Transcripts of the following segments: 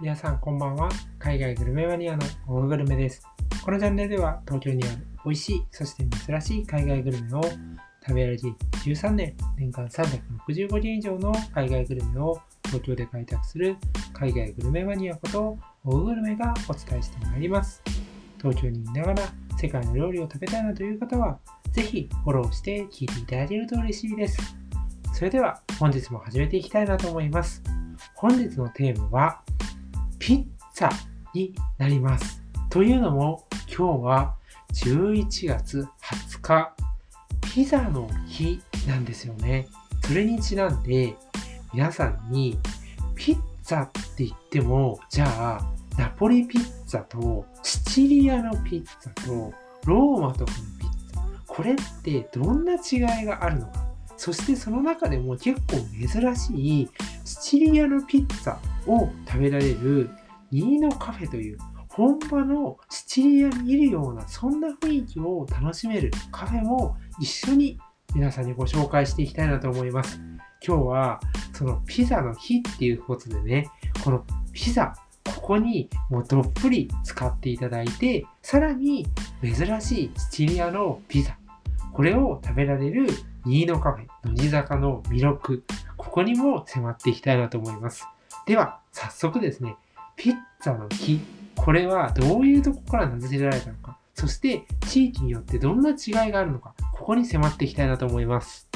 皆さんこんばんは。海外グルメマニアのオググルメです。このチャンネルでは東京にある美味しい、そして珍しい海外グルメを食べ歩き13年、年間365件以上の海外グルメを東京で開拓する海外グルメマニアことオググルメがお伝えしてまいります。東京にいながら世界の料理を食べたいなという方は、ぜひフォローして聞いていただけると嬉しいです。それでは本日も始めていきたいなと思います。本日のテーマはピッツァになります。というのも今日は11月20日ピザの日なんですよね。それにちなんで皆さんにピッツァって言ってもじゃあナポリピッツァとシチリアのピッツァとローマとかのピッツァこれってどんな違いがあるのかそしてその中でも結構珍しいシチリアのピッツァを食べられるニーノカフェという本場のシチリアにいるようなそんな雰囲気を楽しめるカフェも一緒に皆さんにご紹介していきたいなと思います。今日はそのピザの日っていうことでね、このピザ、ここにもうどっぷり使っていただいて、さらに珍しいシチリアのピザ、これを食べられるニーノカフェ、乃木坂の魅力、ここにも迫っていきたいなと思います。では、早速ですね、ピッツァの木、これはどういうとこから名付けられたのか、そして地域によってどんな違いがあるのか、ここに迫っていきたいなと思います。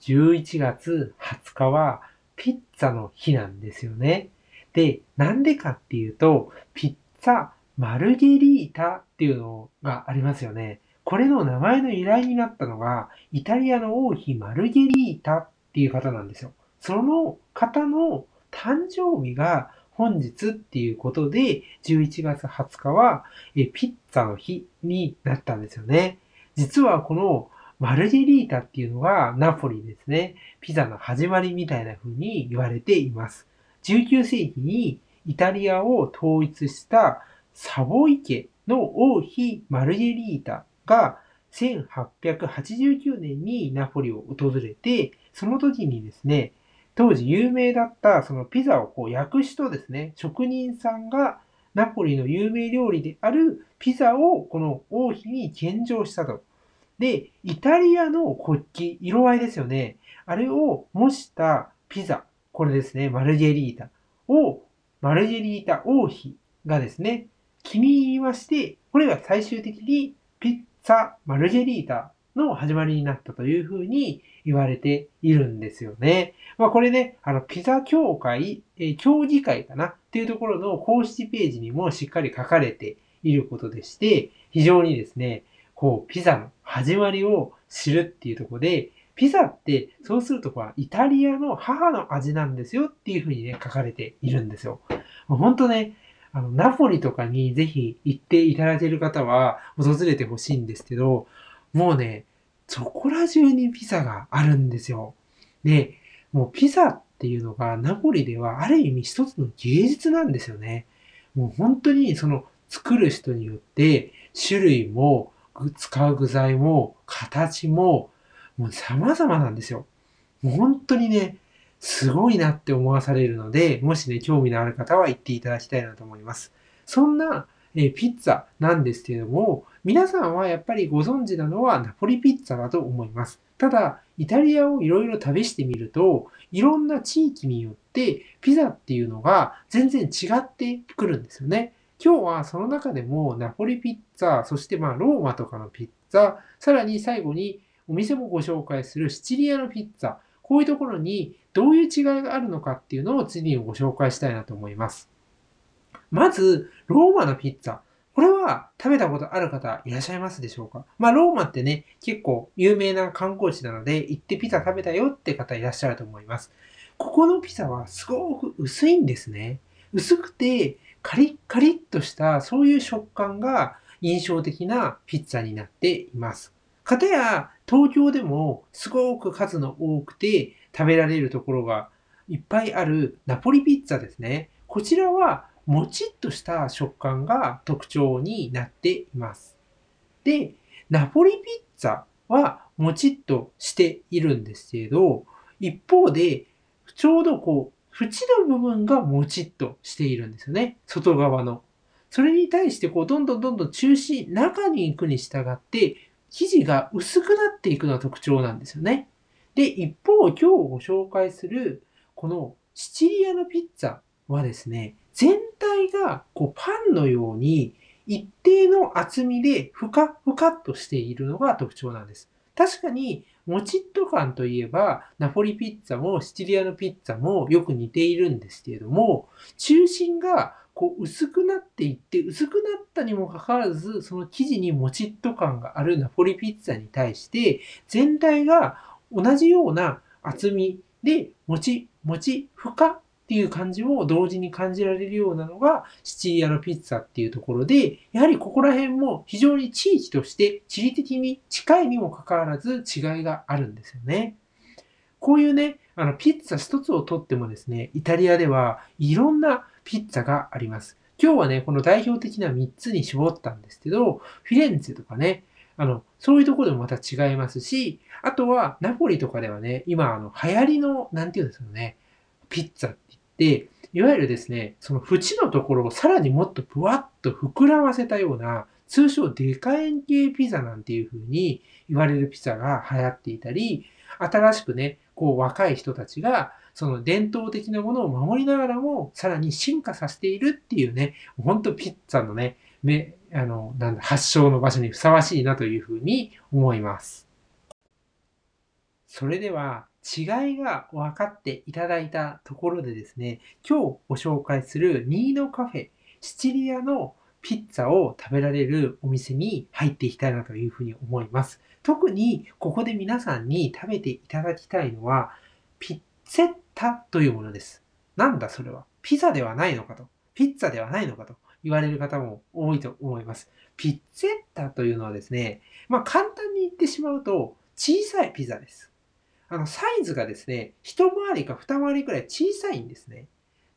11月20日はピッツァの日なんですよね。で、なんでかっていうと、ピッツァマルゲリータっていうのがありますよね。これの名前の由来になったのが、イタリアの王妃マルゲリータっていう方なんですよ。その方の誕生日が本日っていうことで、11月20日はえピッツァの日になったんですよね。実はこのマルゲリータっていうのがナポリですね。ピザの始まりみたいな風に言われています。19世紀にイタリアを統一したサボイ家の王妃マルゲリータが1889年にナポリを訪れて、その時にですね、当時有名だったそのピザをこう焼く人ですね、職人さんがナポリの有名料理であるピザをこの王妃に献上したと。で、イタリアの国旗、色合いですよね。あれを模したピザ、これですね、マルゲリータを、マルゲリータ王妃がですね、気に入りまして、これが最終的にピッツァ・マルゲリータの始まりになったというふうに言われているんですよね。まあこれね、あの、ピザ協会、え、協議会かな？っていうところの公式ページにもしっかり書かれていることでして、非常にですね、こう、ピザの始まりを知るっていうところで、ピザって、そうするとこはイタリアの母の味なんですよっていうふうにね、書かれているんですよ。本当ね、あの、ナポリとかにぜひ行っていただける方は訪れてほしいんですけど、もうね、そこら中にピザがあるんですよ。で、もうピザっていうのがナポリではある意味一つの芸術なんですよね。もう本当にその作る人によって種類も使う具材も形ももう様々なんですよ。もう本当にね、すごいなって思わされるので、もしね、興味のある方は行っていただきたいなと思います。そんな、えピッツァなんですけれども、皆さんはやっぱりご存知なのはナポリピッツァだと思います。ただ、イタリアをいろいろ試してみると、いろんな地域によってピザっていうのが全然違ってくるんですよね。今日はその中でもナポリピッツァ、そしてまあローマとかのピッツァ、さらに最後にお店もご紹介するシチリアのピッツァ、こういうところにどういう違いがあるのかっていうのを次にご紹介したいなと思います。まず、ローマのピッツァ。これは食べたことある方いらっしゃいますでしょうか？まあ、ローマってね、結構有名な観光地なので、行ってピザ食べたよって方いらっしゃると思います。ここのピザはすごく薄いんですね。薄くて、カリッカリッとしたそういう食感が印象的なピッツァになっています。かたや東京でもすごく数の多くて食べられるところがいっぱいあるナポリピッツァですね。こちらはもちっとした食感が特徴になっています。で、ナポリピッツァはもちっとしているんですけど、一方で、ちょうどこう、縁の部分がもちっとしているんですよね。外側の。それに対してこう、どんどんどんどん中心、中に行くに従って、生地が薄くなっていくのが特徴なんですよね。で、一方、今日ご紹介する、このシチリアのピッツァはですね、全体がこうパンのように一定の厚みでふかふかっとしているのが特徴なんです。確かに、もちっと感といえば、ナポリピッツァもシチリアのピッツァもよく似ているんですけれども、中心がこう薄くなっていって、薄くなったにもかかわらず、その生地にもちっと感があるナポリピッツァに対して、全体が同じような厚みで、もち、もち、ふかっていう感じも同時に感じられるようなのがシチリアのピッツァっていうところで、やはりここら辺も非常に地域として地理的に近いにもかかわらず違いがあるんですよね。こういうね、あの、ピッツァ一つをとってもですね、イタリアではいろんなピッツァがあります。今日はね、この代表的な3つに絞ったんですけど、フィレンツェとかね、あの、そういうところでもまた違いますし、あとは、ナポリとかではね、今、あの、流行りの、なんていうんですかね、ピッツァって言って、でいわゆるですね、その縁のところをさらにもっとぷわっと膨らませたような、通称デカ円形ピザなんていう風に言われるピザが流行っていたり、新しくね、こう若い人たちが、その伝統的なものを守りながらも、さらに進化させているっていうね、ほんとピッツァのね、め、あの、なんだ、発祥の場所にふさわしいなというふうに思います。それでは、違いが分かっていただいたところでですね、今日ご紹介するニーノカフェ、シチリアのピッツァを食べられるお店に入っていきたいなというふうに思います。特にここで皆さんに食べていただきたいのは、ピッツェッタというものです。なんだそれは？ピザではないのかと。ピッツァではないのかと。言われる方も多いと思います。ピッツェッタというのはですね、まあ簡単に言ってしまうと小さいピザです。あの、サイズがですね、一回りか二回りくらい小さいんですね。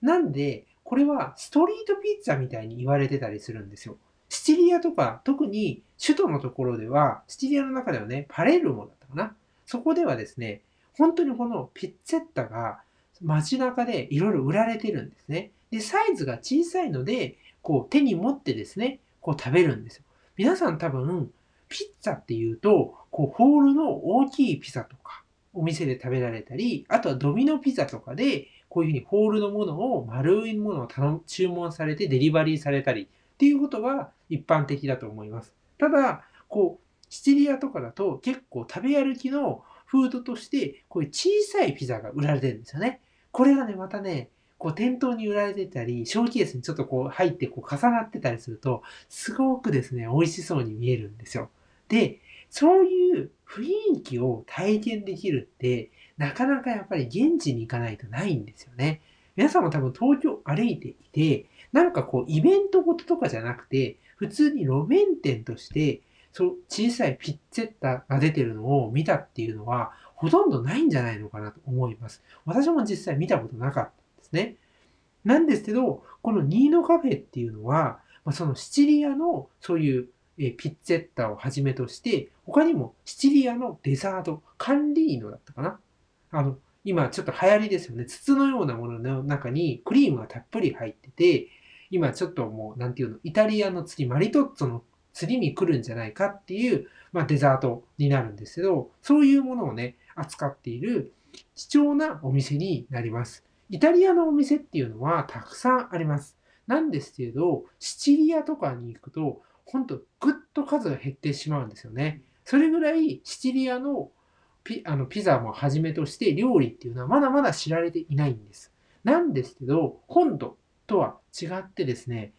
なんで、これはストリートピッツァみたいに言われてたりするんですよ。シチリアとか、特に首都のところでは、シチリアの中ではね、パレルモだったかな。そこではですね、本当にこのピッツェッタが街中でいろいろ売られてるんですね。で、サイズが小さいので、こう手に持ってですね、こう食べるんですよ。皆さん多分、ピッツァっていうと、こうホールの大きいピザとか、お店で食べられたり、あとはドミノピザとかで、こういうふうにホールのものを、丸いものを頼注文されてデリバリーされたりっていうことが一般的だと思います。ただ、こう、シチリアとかだと結構食べ歩きのフードとして、こういう小さいピザが売られてるんですよね。これがね、またね、こう店頭に売られてたり、ショーケースにちょっとこう入ってこう重なってたりすると、すごくですね、美味しそうに見えるんですよ。で、そういう雰囲気を体験できるって、なかなかやっぱり現地に行かないとないんですよね。皆さんも多分東京歩いていて、なんかこうイベントごととかじゃなくて、普通に路面店として、そう小さいピッツェッタが出てるのを見たっていうのは、ほとんどないんじゃないのかなと思います。私も実際見たことなかったんですね。なんですけど、このニーノカフェっていうのは、そのシチリアのそういうピッツェッタをはじめとして、他にもシチリアのデザート、カンリーノだったかな？あの、今ちょっと流行りですよね。筒のようなものの中にクリームがたっぷり入ってて、今ちょっともう、なんていうの、イタリアの次、マリトッツォの次に来るんじゃないかっていう、まあ、デザートになるんですけど、そういうものをね、扱っている貴重なお店になります。イタリアのお店っていうのはたくさんあります。なんですけど、シチリアとかに行くと、ほんとぐっと数が減ってしまうんですよね。それぐらいシチリアのピあのピザもはじめとして料理っていうのはまだまだ知られていないんです。なんですけど、本土とは違ってですね、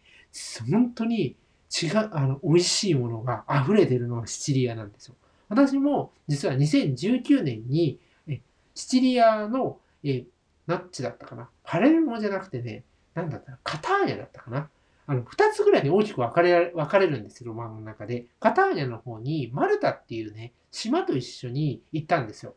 本当に違う、あの、美味しいものが溢れてるのはシチリアなんですよ。私も実は2019年に、えシチリアの、えナッチだったかな。パレルモじゃなくてね、なんだったら、カターニャだったかな。あの、二つぐらいに大きく分かれ、分かれるんですよ、ロマンの中で。カターニャの方に、マルタっていうね、島と一緒に行ったんですよ。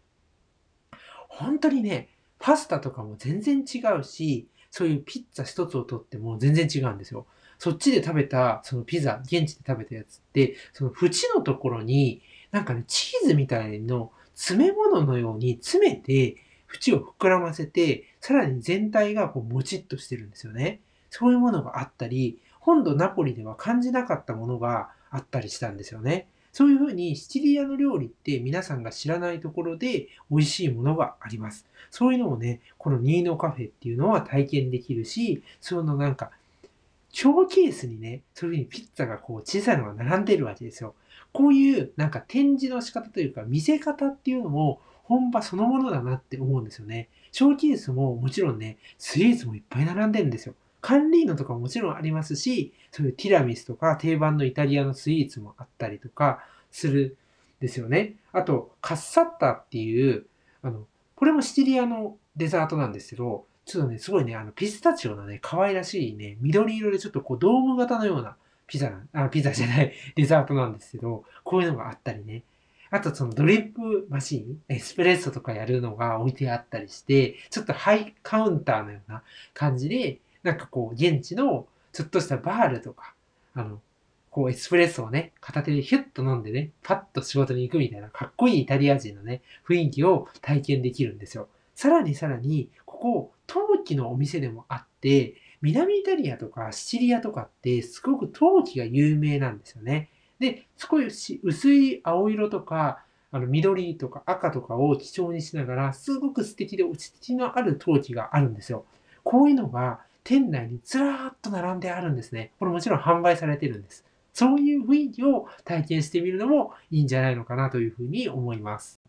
本当にね、パスタとかも全然違うし、そういうピッツァ一つをとっても全然違うんですよ。そっちで食べた、そのピザ、現地で食べたやつって、その縁のところに、なんかね、チーズみたいの詰め物のように詰めて、縁を膨らませて、さらに全体がこうもちっとしてるんですよね。そういうものがあったり、本土ナポリでは感じなかったものがあったりしたんですよね。そういうふうにシチリアの料理って皆さんが知らないところで美味しいものがあります。そういうのをね、このニーノカフェっていうのは体験できるし、そのなんか、ショーケースにね、そういうふうにピッツァがこう小さいのが並んでるわけですよ。こういうなんか展示の仕方というか見せ方っていうのも本場そのものだなって思うんですよね。ショーケースももちろんね、スイーツもいっぱい並んでるんですよ。カンリーノとかももちろんありますし、そういうティラミスとか定番のイタリアのスイーツもあったりとかするんですよね。あと、カッサッタっていう、あの、これもシチリアのデザートなんですけど、ちょっとね、すごいね、あの、ピスタチオのね、可愛らしいね、緑色でちょっとこう、ドーム型のようなピザなあ、ピザじゃない、デザートなんですけど、こういうのがあったりね。あとそのドリップマシン、エスプレッソとかやるのが置いてあったりして、ちょっとハイカウンターのような感じで、なんかこう、現地のちょっとしたバールとか、あの、こうエスプレッソをね、片手でヒュッと飲んでね、パッと仕事に行くみたいなかっこいいイタリア人のね、雰囲気を体験できるんですよ。さらにさらに、ここ、陶器のお店でもあって、南イタリアとかシチリアとかってすごく陶器が有名なんですよね。で、少し薄い青色とか、あの緑とか赤とかを基調にしながら、すごく素敵で落ち着きのある陶器があるんですよ。こういうのが店内にずらーっと並んであるんですね。これもちろん販売されてるんです。そういう雰囲気を体験してみるのもいいんじゃないのかなというふうに思います。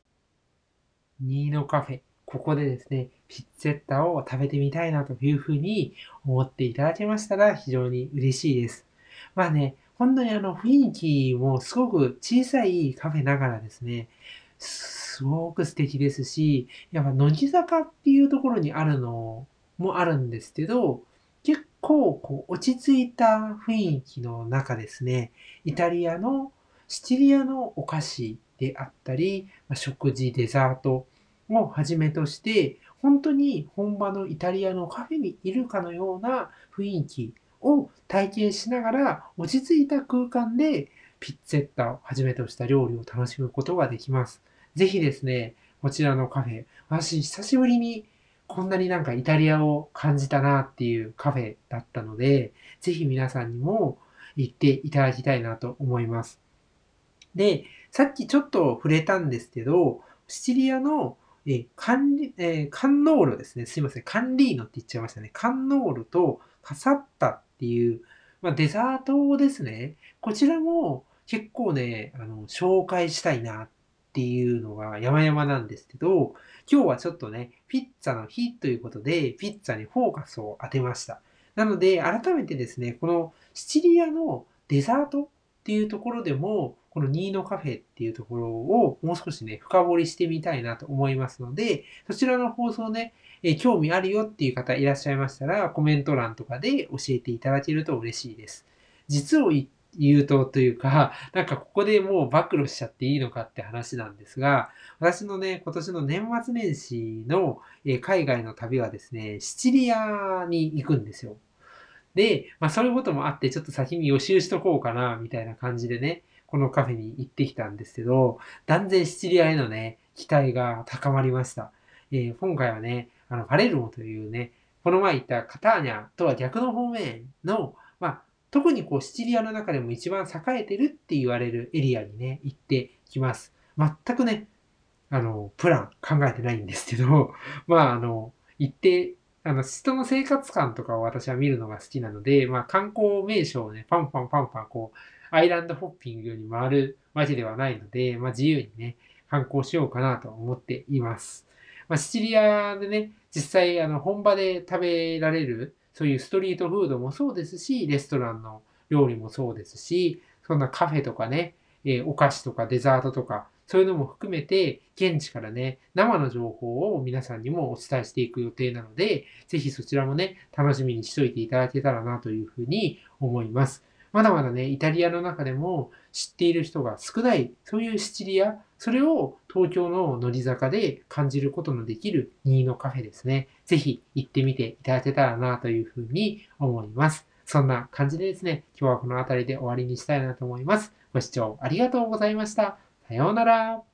ニーノカフェ。ここでですね、ピッツェッタを食べてみたいなというふうに思っていただけましたら非常に嬉しいです。まあね、本当にあの雰囲気もすごく小さいカフェながらですね、すごく素敵ですし、やっぱ乃木坂っていうところにあるのもあるんですけど、結構こう落ち着いた雰囲気の中ですね、イタリアのシチリアのお菓子であったり、食事、デザートをはじめとして、本当に本場のイタリアのカフェにいるかのような雰囲気を体験しながら落ち着いた空間でピッツェッタをはじめとした料理を楽しむことができます。ぜひですね、こちらのカフェ、私久しぶりにこんなになんかイタリアを感じたなっていうカフェだったので、ぜひ皆さんにも行っていただきたいなと思います。で、さっきちょっと触れたんですけど、シチリアのえカンリ、え、カンノールですね。すいません。カンリーノって言っちゃいましたね。カンノールとカサッタっていう、まあ、デザートですね。こちらも結構ね、あの、紹介したいなっていうのが山々なんですけど、今日はちょっとね、ピッツァの日ということで、ピッツァにフォーカスを当てました。なので、改めてですね、このシチリアのデザートっていうところでも、このニーノカフェっていうところをもう少しね、深掘りしてみたいなと思いますので、そちらの放送ね、え興味あるよっていう方いらっしゃいましたら、コメント欄とかで教えていただけると嬉しいです。実を言うとというか、なんかここでもう暴露しちゃっていいのかって話なんですが、私のね、今年の年末年始の海外の旅はですね、シチリアに行くんですよ。で、まあそういうこともあって、ちょっと先に予習しとこうかな、みたいな感じでね、このカフェに行ってきたんですけど、断然シチリアへのね、期待が高まりました。えー、今回はね、あの、パレルモというね、この前言ったカターニャとは逆の方面の、特にこうシチリアの中でも一番栄えてるって言われるエリアにね、行ってきます。全くね、あの、プラン考えてないんですけど、まあ、あの、行って、あの、人の生活感とかを私は見るのが好きなので、まあ、観光名所をね、パンパンパンパンこう、アイランドホッピングに回るわけではないので、まあ、自由にね、観光しようかなと思っています。まあ、シチリアでね、実際、あの、本場で食べられる、そういうストリートフードもそうですし、レストランの料理もそうですし、そんなカフェとかね、え、お菓子とかデザートとか、そういうのも含めて、現地からね、生の情報を皆さんにもお伝えしていく予定なので、ぜひそちらもね、楽しみにしといていただけたらなというふうに思います。まだまだね、イタリアの中でも知っている人が少ない、そういうシチリア、それを東京の乗り坂で感じることのできる2のカフェですね。ぜひ行ってみていただけたらなというふうに思います。そんな感じでですね、今日はこの辺りで終わりにしたいなと思います。ご視聴ありがとうございました。さようなら。